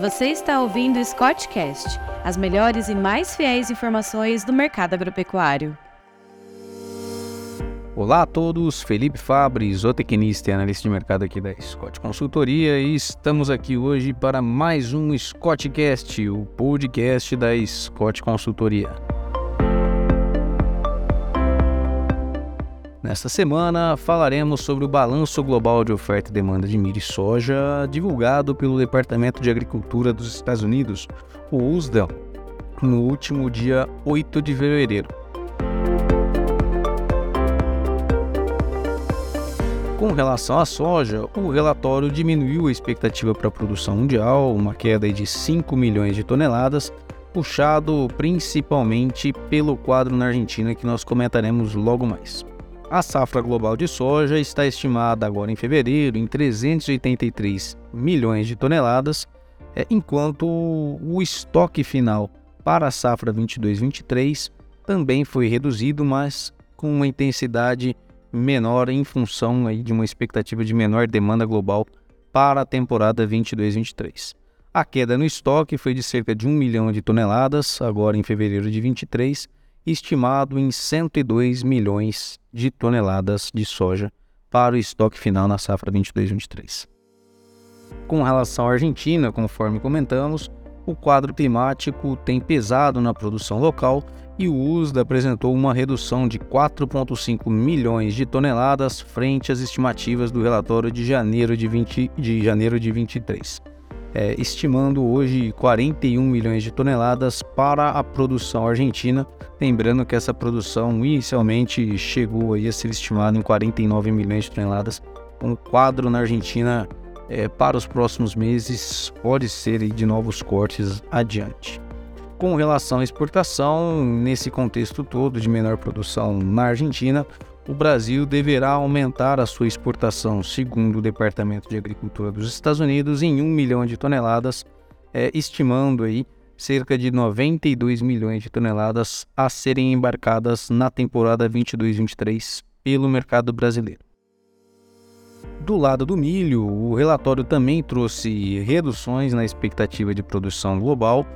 Você está ouvindo o Scottcast, as melhores e mais fiéis informações do mercado agropecuário. Olá a todos, Felipe Fabre, zootecnista e analista de mercado aqui da Scott Consultoria e estamos aqui hoje para mais um Scottcast, o podcast da Scott Consultoria. Nesta semana falaremos sobre o balanço global de oferta e demanda de milho e soja divulgado pelo Departamento de Agricultura dos Estados Unidos, o USDA, no último dia 8 de fevereiro. Com relação à soja, o relatório diminuiu a expectativa para a produção mundial, uma queda de 5 milhões de toneladas, puxado principalmente pelo quadro na Argentina que nós comentaremos logo mais. A safra global de soja está estimada agora em fevereiro em 383 milhões de toneladas, é, enquanto o estoque final para a safra 22-23 também foi reduzido, mas com uma intensidade menor em função aí de uma expectativa de menor demanda global para a temporada 22-23. A queda no estoque foi de cerca de 1 milhão de toneladas, agora em fevereiro de 23, estimado em 102 milhões de toneladas de soja para o estoque final na safra 22-23. Com relação à Argentina, conforme comentamos, o quadro climático tem pesado na produção local e o USDA apresentou uma redução de 4,5 milhões de toneladas frente às estimativas do relatório de janeiro de, 20, de, janeiro de 23 é, estimando hoje 41 milhões de toneladas para a produção argentina. Lembrando que essa produção inicialmente chegou a ser estimada em 49 milhões de toneladas. Um quadro na Argentina é, para os próximos meses pode ser de novos cortes adiante. Com relação à exportação, nesse contexto todo de menor produção na Argentina, o Brasil deverá aumentar a sua exportação, segundo o Departamento de Agricultura dos Estados Unidos, em 1 milhão de toneladas, é, estimando aí cerca de 92 milhões de toneladas a serem embarcadas na temporada 22-23 pelo mercado brasileiro. Do lado do milho, o relatório também trouxe reduções na expectativa de produção global,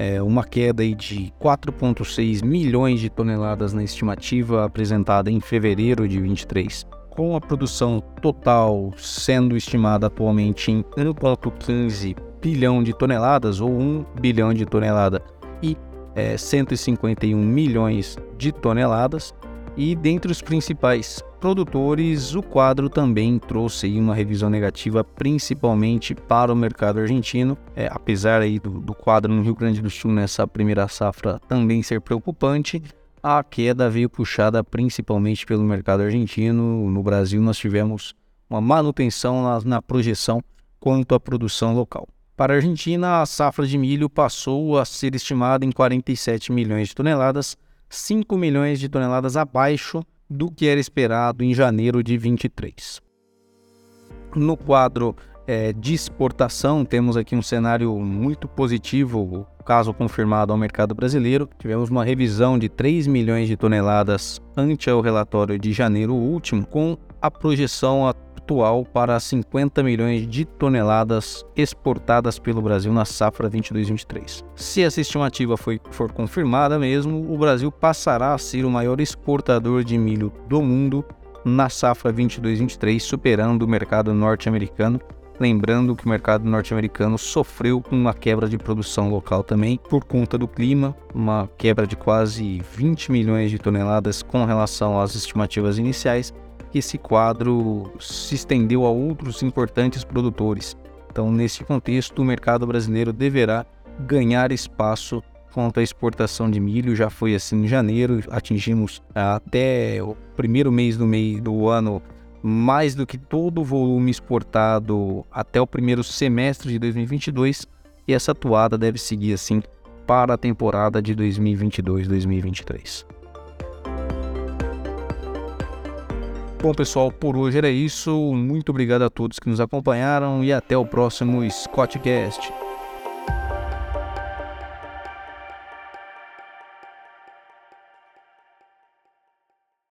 é, uma queda de 4,6 milhões de toneladas na estimativa apresentada em fevereiro de 23, com a produção total sendo estimada atualmente em 1,15 bilhão de toneladas ou 1 bilhão de tonelada e é, 151 milhões de toneladas. E dentre os principais produtores, o quadro também trouxe uma revisão negativa, principalmente para o mercado argentino. É, apesar aí do, do quadro no Rio Grande do Sul nessa primeira safra também ser preocupante, a queda veio puxada principalmente pelo mercado argentino. No Brasil, nós tivemos uma manutenção na, na projeção quanto à produção local. Para a Argentina, a safra de milho passou a ser estimada em 47 milhões de toneladas, 5 milhões de toneladas abaixo do que era esperado em janeiro de 23. No quadro é, de exportação, temos aqui um cenário muito positivo, caso confirmado ao mercado brasileiro. Tivemos uma revisão de 3 milhões de toneladas ante o relatório de janeiro último, com a projeção atual para 50 milhões de toneladas exportadas pelo Brasil na safra 22-23. Se essa estimativa foi, for confirmada mesmo, o Brasil passará a ser o maior exportador de milho do mundo na safra 22-23, superando o mercado norte-americano. Lembrando que o mercado norte-americano sofreu uma quebra de produção local também por conta do clima, uma quebra de quase 20 milhões de toneladas com relação às estimativas iniciais esse quadro se estendeu a outros importantes produtores. Então, nesse contexto, o mercado brasileiro deverá ganhar espaço quanto à exportação de milho. Já foi assim em janeiro, atingimos até o primeiro mês do, mês do ano mais do que todo o volume exportado até o primeiro semestre de 2022 e essa atuada deve seguir assim para a temporada de 2022-2023. Bom, pessoal, por hoje era isso. Muito obrigado a todos que nos acompanharam e até o próximo Scottcast.